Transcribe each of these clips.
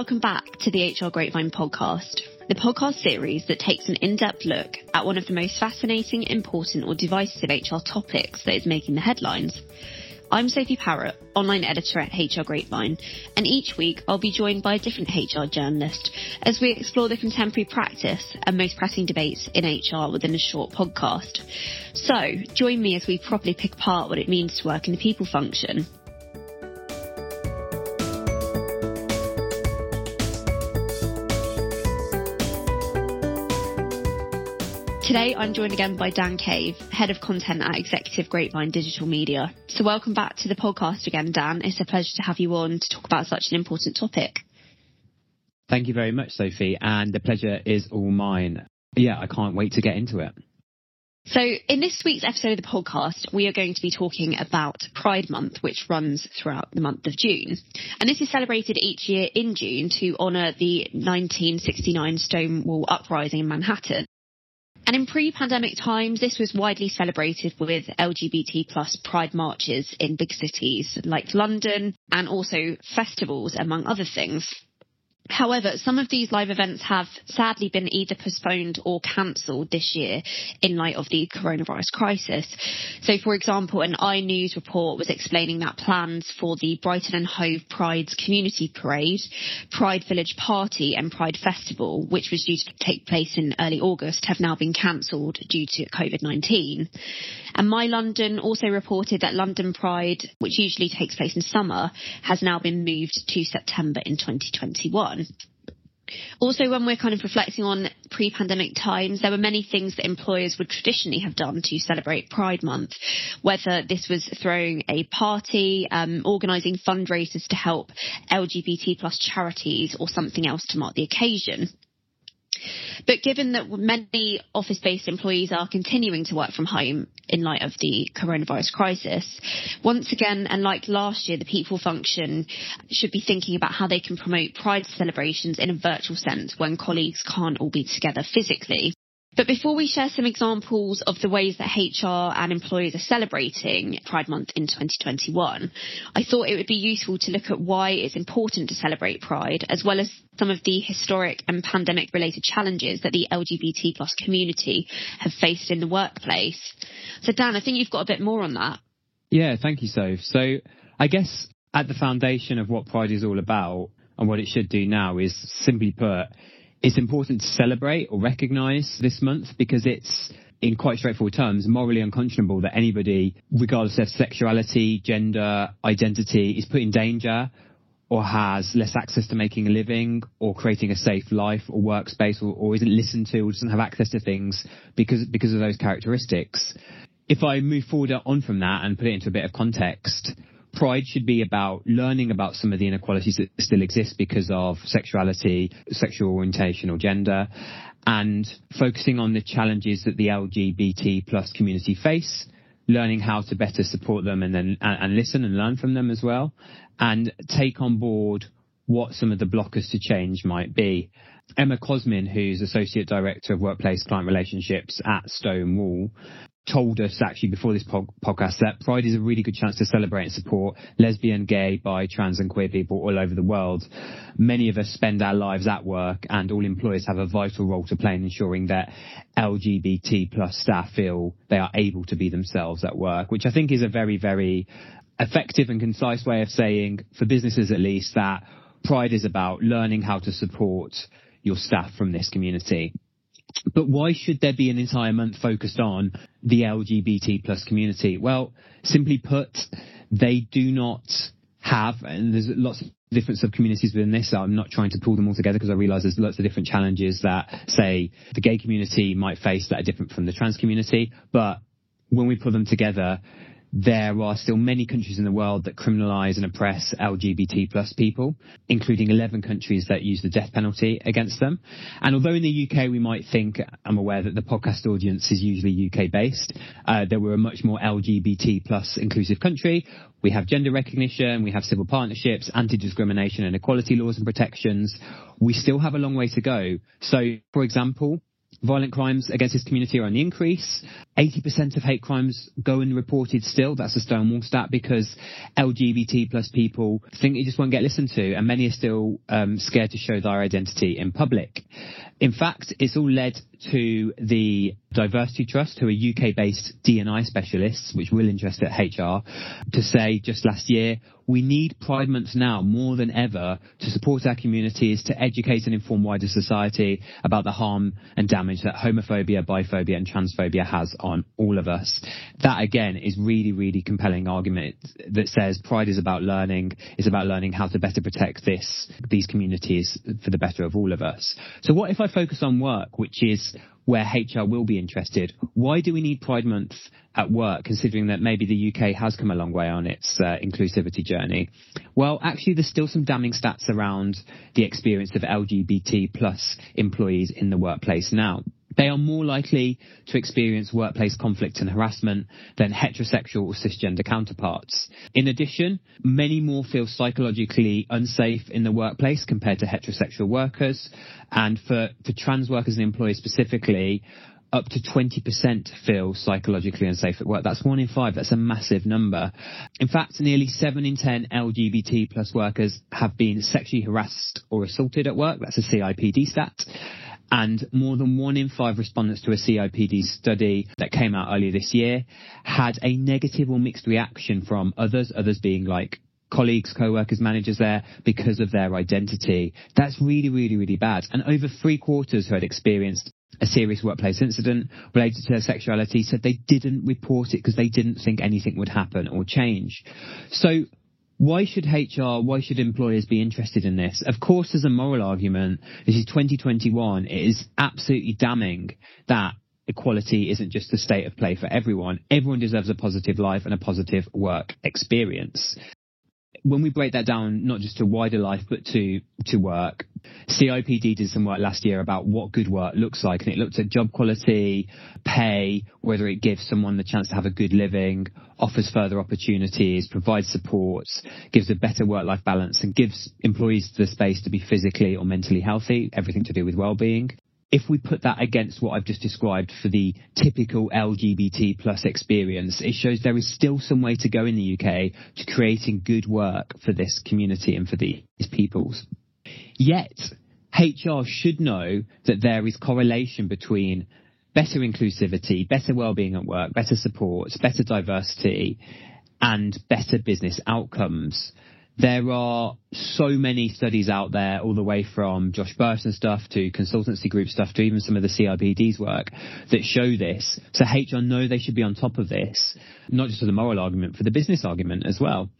welcome back to the HR Grapevine podcast, the podcast series that takes an in-depth look at one of the most fascinating, important or divisive HR topics that is making the headlines. I'm Sophie Parrott, online editor at HR Grapevine, and each week I'll be joined by a different HR journalist as we explore the contemporary practice and most pressing debates in HR within a short podcast. So, join me as we properly pick apart what it means to work in the people function Today I'm joined again by Dan Cave, Head of Content at Executive Grapevine Digital Media. So welcome back to the podcast again, Dan. It's a pleasure to have you on to talk about such an important topic. Thank you very much, Sophie, and the pleasure is all mine. Yeah, I can't wait to get into it. So, in this week's episode of the podcast, we are going to be talking about Pride Month, which runs throughout the month of June. And this is celebrated each year in June to honour the 1969 Stonewall Uprising in Manhattan. And in pre-pandemic times, this was widely celebrated with LGBT plus pride marches in big cities like London and also festivals, among other things. However, some of these live events have sadly been either postponed or cancelled this year in light of the coronavirus crisis. So, for example, an iNews report was explaining that plans for the Brighton and Hove Pride's community parade, Pride Village Party and Pride Festival, which was due to take place in early August, have now been cancelled due to COVID-19. And My London also reported that London Pride, which usually takes place in summer, has now been moved to September in 2021. Also, when we're kind of reflecting on pre-pandemic times, there were many things that employers would traditionally have done to celebrate Pride Month, whether this was throwing a party, um, organising fundraisers to help LGBT plus charities or something else to mark the occasion. But given that many office-based employees are continuing to work from home in light of the coronavirus crisis, once again, and like last year, the people function should be thinking about how they can promote pride celebrations in a virtual sense when colleagues can't all be together physically. But before we share some examples of the ways that HR and employers are celebrating Pride Month in 2021, I thought it would be useful to look at why it's important to celebrate Pride, as well as some of the historic and pandemic related challenges that the LGBT plus community have faced in the workplace. So Dan, I think you've got a bit more on that. Yeah, thank you, Soph. So I guess at the foundation of what Pride is all about and what it should do now is simply put, it's important to celebrate or recognize this month because it's in quite straightforward terms, morally unconscionable that anybody, regardless of sexuality, gender, identity, is put in danger or has less access to making a living or creating a safe life or workspace or, or isn't listened to or doesn't have access to things because, because of those characteristics. If I move forward on from that and put it into a bit of context, Pride should be about learning about some of the inequalities that still exist because of sexuality, sexual orientation or gender, and focusing on the challenges that the LGBT plus community face, learning how to better support them and then and, and listen and learn from them as well, and take on board what some of the blockers to change might be. Emma Cusdin, who's Associate Director of Workplace Client Relationships at Stonewall, told us actually before this podcast that Pride is a really good chance to celebrate and support lesbian, gay, bi, trans and queer people all over the world. Many of us spend our lives at work and all employers have a vital role to play in ensuring that LGBT plus staff feel they are able to be themselves at work, which I think is a very, very effective and concise way of saying, for businesses at least, that Pride is about learning how to support your staff from this community. But why should there be an entire month focused on the LGBT plus community? Well, simply put, they do not have, and there's lots of different sub-communities within this. I'm not trying to pull them all together because I realize there's lots of different challenges that, say, the gay community might face that are different from the trans community. But when we put them together, there are still many countries in the world that criminalize and oppress LGBT plus people, including 11 countries that use the death penalty against them. And although in the UK we might think, I'm aware that the podcast audience is usually UK based, uh, that we're a much more LGBT plus inclusive country. We have gender recognition, we have civil partnerships, anti-discrimination and equality laws and protections. We still have a long way to go. So, for example, Violent crimes against this community are on the increase. 80% of hate crimes go unreported still. That's a Stonewall stat because LGBT plus people think it just won't get listened to and many are still um, scared to show their identity in public. In fact, it's all led to the Diversity Trust, who are UK-based D&I specialists, which will interest at HR, to say just last year, we need Pride Month now more than ever to support our communities, to educate and inform wider society about the harm and damage that homophobia, biphobia and transphobia has on all of us. That again is really, really compelling argument that says Pride is about learning, It's about learning how to better protect this, these communities for the better of all of us. So what if I focus on work, which is where HR will be interested. Why do we need Pride Month at work, considering that maybe the UK has come a long way on its uh, inclusivity journey? Well, actually, there's still some damning stats around the experience of LGBT plus employees in the workplace now. They are more likely to experience workplace conflict and harassment than heterosexual or cisgender counterparts. In addition, many more feel psychologically unsafe in the workplace compared to heterosexual workers. And for, for trans workers and employees specifically, up to 20% feel psychologically unsafe at work. That's one in five. That's a massive number. In fact, nearly seven in 10 LGBT plus workers have been sexually harassed or assaulted at work. That's a CIPD stat and more than one in five respondents to a CIPD study that came out earlier this year had a negative or mixed reaction from others, others being like colleagues, co-workers, managers there because of their identity. That's really, really, really bad. And over three quarters who had experienced a serious workplace incident related to their sexuality said they didn't report it because they didn't think anything would happen or change. So why should HR, why should employers be interested in this? Of course, there's a moral argument. This is 2021. It is absolutely damning that equality isn't just a state of play for everyone. Everyone deserves a positive life and a positive work experience when we break that down, not just to wider life, but to, to work, CIPD did some work last year about what good work looks like, and it looked at job quality, pay, whether it gives someone the chance to have a good living, offers further opportunities, provides support, gives a better work-life balance, and gives employees the space to be physically or mentally healthy, everything to do with well-being if we put that against what I've just described for the typical LGBT plus experience, it shows there is still some way to go in the UK to creating good work for this community and for these peoples. Yet, HR should know that there is correlation between better inclusivity, better well-being at work, better support, better diversity, and better business outcomes there are so many studies out there, all the way from Josh Bersin stuff to consultancy group stuff to even some of the CIPD's work that show this. So HR know they should be on top of this, not just for the moral argument, for the business argument as well.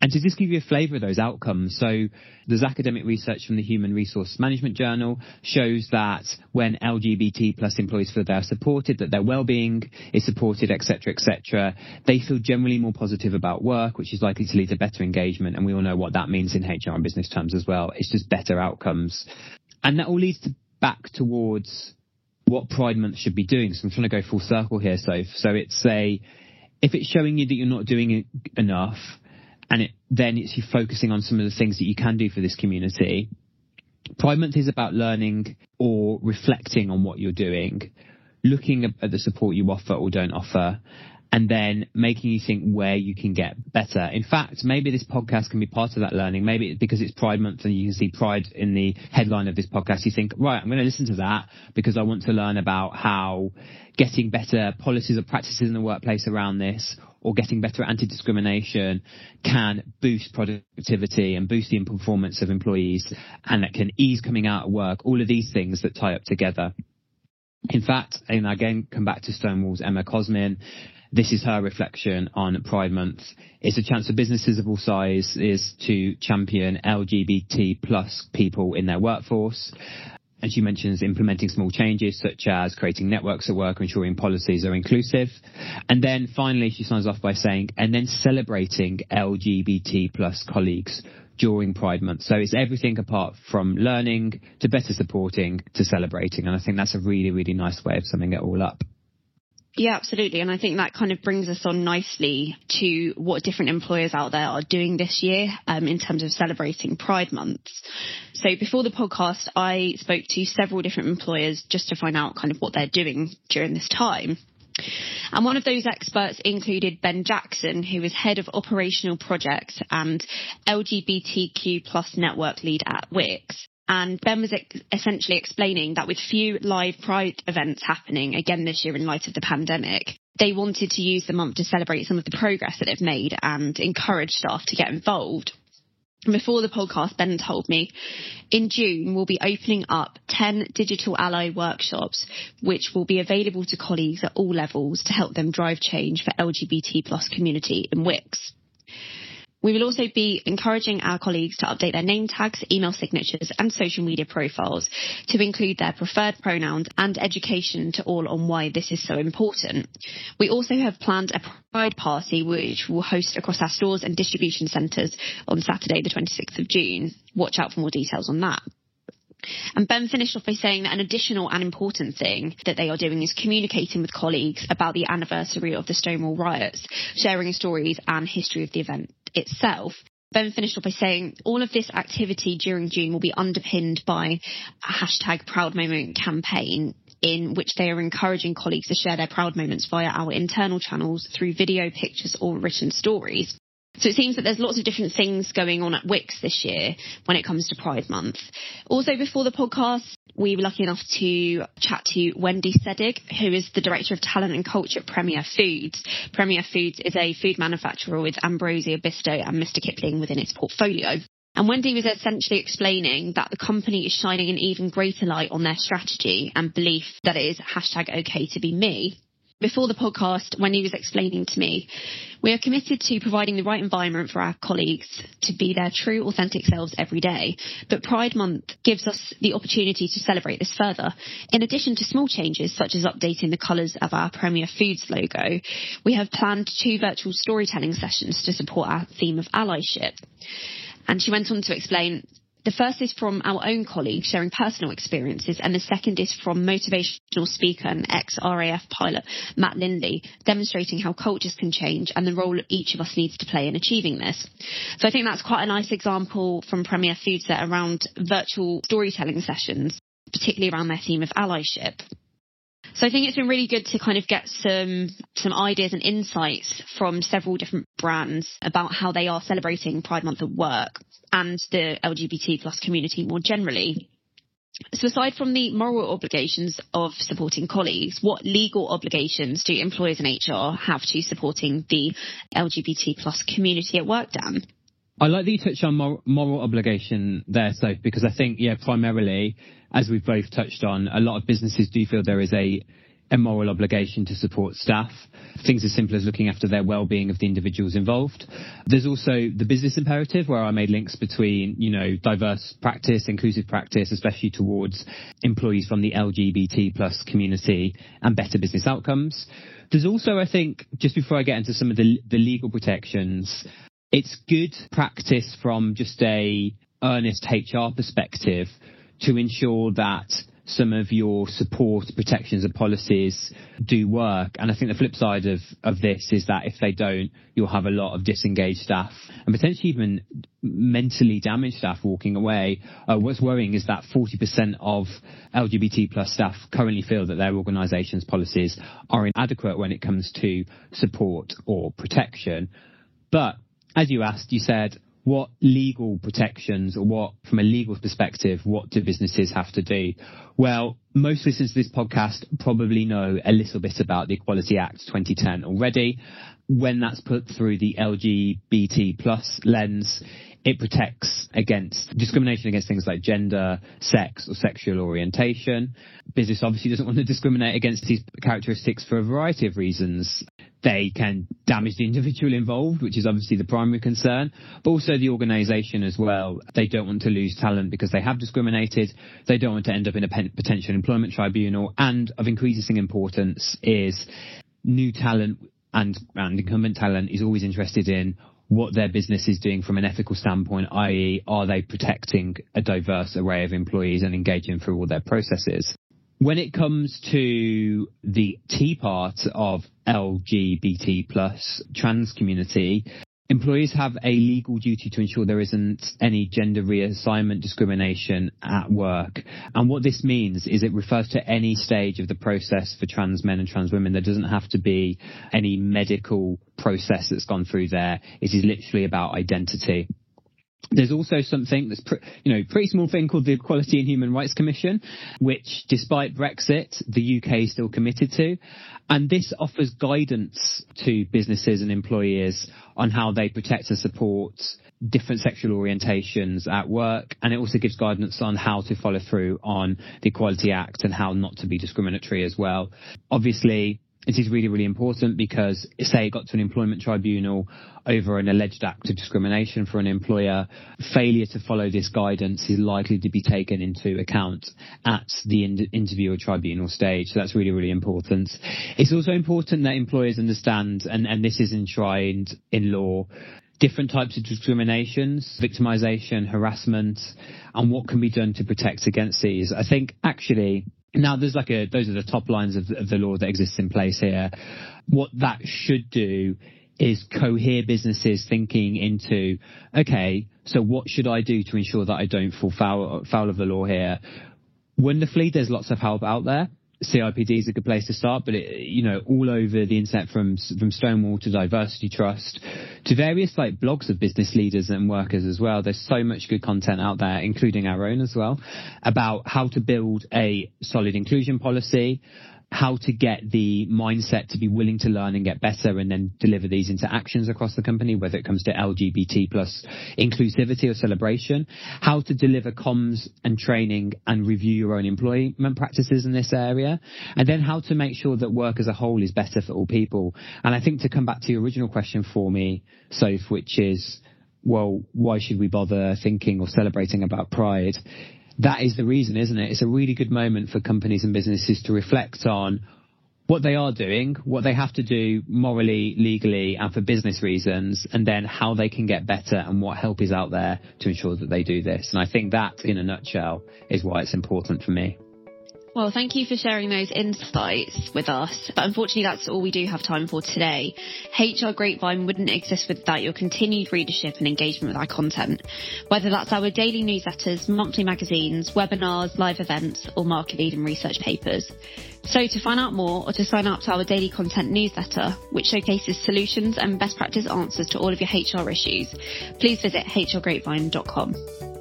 And to just give you a flavour of those outcomes, so there's academic research from the Human Resource Management Journal shows that when LGBT plus employees feel they're supported, that their well-being is supported, etc., etc., they feel generally more positive about work, which is likely to lead to better engagement. And we all know what that means in HR and business terms as well. It's just better outcomes. And that all leads to back towards what Pride Month should be doing. So I'm trying to go full circle here, so so it's a if it's showing you that you're not doing enough and it, then it's you focusing on some of the things that you can do for this community. Pride Month is about learning or reflecting on what you're doing, looking at the support you offer or don't offer, and then making you think where you can get better. In fact, maybe this podcast can be part of that learning. Maybe because it's Pride Month and you can see Pride in the headline of this podcast, you think, right, I'm going to listen to that because I want to learn about how getting better policies or practices in the workplace around this or getting better at anti-discrimination can boost productivity and boost the performance of employees and that can ease coming out of work. All of these things that tie up together. In fact, and again, come back to Stonewall's Emma Cusdin, this is her reflection on Pride Month. It's a chance for businesses of all sizes to champion LGBT plus people in their workforce. And she mentions implementing small changes such as creating networks at work, ensuring policies are inclusive. And then finally, she signs off by saying, and then celebrating LGBT plus colleagues during Pride Month. So it's everything apart from learning to better supporting to celebrating. And I think that's a really, really nice way of summing it all up. Yeah, absolutely. And I think that kind of brings us on nicely to what different employers out there are doing this year um, in terms of celebrating Pride months. So before the podcast, I spoke to several different employers just to find out kind of what they're doing during this time. And one of those experts included Ben Jackson, who is head of operational projects and LGBTQ plus network lead at Wickes. And Ben was ex- essentially explaining that with few live Pride events happening again this year in light of the pandemic, they wanted to use the month to celebrate some of the progress that they've made and encourage staff to get involved. Before the podcast, Ben told me in June we'll be opening up 10 digital ally workshops, which will be available to colleagues at all levels to help them drive change for LGBT plus community in Wickes. We will also be encouraging our colleagues to update their name tags, email signatures and social media profiles to include their preferred pronouns and education to all on why this is so important. We also have planned a Pride party which we'll host across our stores and distribution centres on Saturday the 26th of June. Watch out for more details on that. And Ben finished off by saying that an additional and important thing that they are doing is communicating with colleagues about the anniversary of the Stonewall riots, sharing stories and history of the event itself. Ben finished off by saying all of this activity during June will be underpinned by a hashtag Proud Moment campaign in which they are encouraging colleagues to share their proud moments via our internal channels through video, pictures or written stories. So it seems that there's lots of different things going on at Wickes this year when it comes to Pride Month. Also, before the podcast, we were lucky enough to chat to Wendy Sedig, who is the Director of Talent and Culture at Premier Foods. Premier Foods is a food manufacturer with Ambrosia Bisto and Mr. Kipling within its portfolio. And Wendy was essentially explaining that the company is shining an even greater light on their strategy and belief that it is hashtag okay to be me before the podcast, when he was explaining to me, we are committed to providing the right environment for our colleagues to be their true, authentic selves every day. But Pride Month gives us the opportunity to celebrate this further. In addition to small changes, such as updating the colours of our Premier Foods logo, we have planned two virtual storytelling sessions to support our theme of allyship. And she went on to explain the first is from our own colleagues sharing personal experiences, and the second is from motivational speaker and ex-RAF pilot Matt Lindley, demonstrating how cultures can change and the role each of us needs to play in achieving this. So I think that's quite a nice example from Premier Foods around virtual storytelling sessions, particularly around their theme of allyship. So I think it's been really good to kind of get some some ideas and insights from several different brands about how they are celebrating Pride Month at work and the LGBT plus community more generally. So aside from the moral obligations of supporting colleagues, what legal obligations do employers and HR have to supporting the LGBT plus community at work, Dan? I like that you touched on moral, moral obligation there, so because I think, yeah, primarily, as we've both touched on, a lot of businesses do feel there is a a moral obligation to support staff. Things as simple as looking after their well-being of the individuals involved. There's also the business imperative where I made links between, you know, diverse practice, inclusive practice, especially towards employees from the LGBT plus community and better business outcomes. There's also, I think, just before I get into some of the, the legal protections, it's good practice from just a earnest HR perspective to ensure that some of your support protections and policies do work. And I think the flip side of, of this is that if they don't, you'll have a lot of disengaged staff and potentially even mentally damaged staff walking away. Uh, what's worrying is that 40% of LGBT plus staff currently feel that their organisation's policies are inadequate when it comes to support or protection. But as you asked, you said, what legal protections or what, from a legal perspective, what do businesses have to do? Well, most listeners to this podcast probably know a little bit about the Equality Act 2010 already. When that's put through the LGBT plus lens, it protects against discrimination against things like gender, sex, or sexual orientation. Business obviously doesn't want to discriminate against these characteristics for a variety of reasons. They can damage the individual involved, which is obviously the primary concern, but also the organisation as well. They don't want to lose talent because they have discriminated. They don't want to end up in a potential employment tribunal. And of increasing importance is new talent and, and incumbent talent is always interested in what their business is doing from an ethical standpoint, i.e., are they protecting a diverse array of employees and engaging through all their processes? When it comes to the T part of LGBT plus trans community, Employees have a legal duty to ensure there isn't any gender reassignment discrimination at work. And what this means is it refers to any stage of the process for trans men and trans women. There doesn't have to be any medical process that's gone through there. It is literally about identity. There's also something that's, pre- you know, pretty small thing called the Equality and Human Rights Commission, which despite Brexit, the UK is still committed to. And this offers guidance to businesses and employers on how they protect and support different sexual orientations at work. And it also gives guidance on how to follow through on the Equality Act and how not to be discriminatory as well. Obviously, it is really, really important because say it got to an employment tribunal over an alleged act of discrimination for an employer, failure to follow this guidance is likely to be taken into account at the in- interview or tribunal stage. So that's really, really important. It's also important that employers understand, and, and this is enshrined in law, different types of discriminations, victimization, harassment, and what can be done to protect against these. I think actually now, there's like a, those are the top lines of, of the law that exists in place here. What that should do is cohere businesses thinking into, okay, so what should I do to ensure that I don't fall foul, foul of the law here? Wonderfully, there's lots of help out there. CIPD is a good place to start, but it, you know, all over the internet from, from Stonewall to Diversity Trust to various like blogs of business leaders and workers as well. There's so much good content out there, including our own as well, about how to build a solid inclusion policy, how to get the mindset to be willing to learn and get better and then deliver these into actions across the company, whether it comes to LGBT plus inclusivity or celebration, how to deliver comms and training and review your own employment practices in this area, and then how to make sure that work as a whole is better for all people. And I think to come back to your original question for me, Soph, which is, well, why should we bother thinking or celebrating about pride? That is the reason, isn't it? It's a really good moment for companies and businesses to reflect on what they are doing, what they have to do morally, legally, and for business reasons, and then how they can get better and what help is out there to ensure that they do this. And I think that, in a nutshell, is why it's important for me. Well, thank you for sharing those insights with us. But unfortunately, that's all we do have time for today. HR Grapevine wouldn't exist without your continued readership and engagement with our content. Whether that's our daily newsletters, monthly magazines, webinars, live events, or market leading research papers. So to find out more or to sign up to our daily content newsletter, which showcases solutions and best practice answers to all of your HR issues, please visit hrgrapevine.com.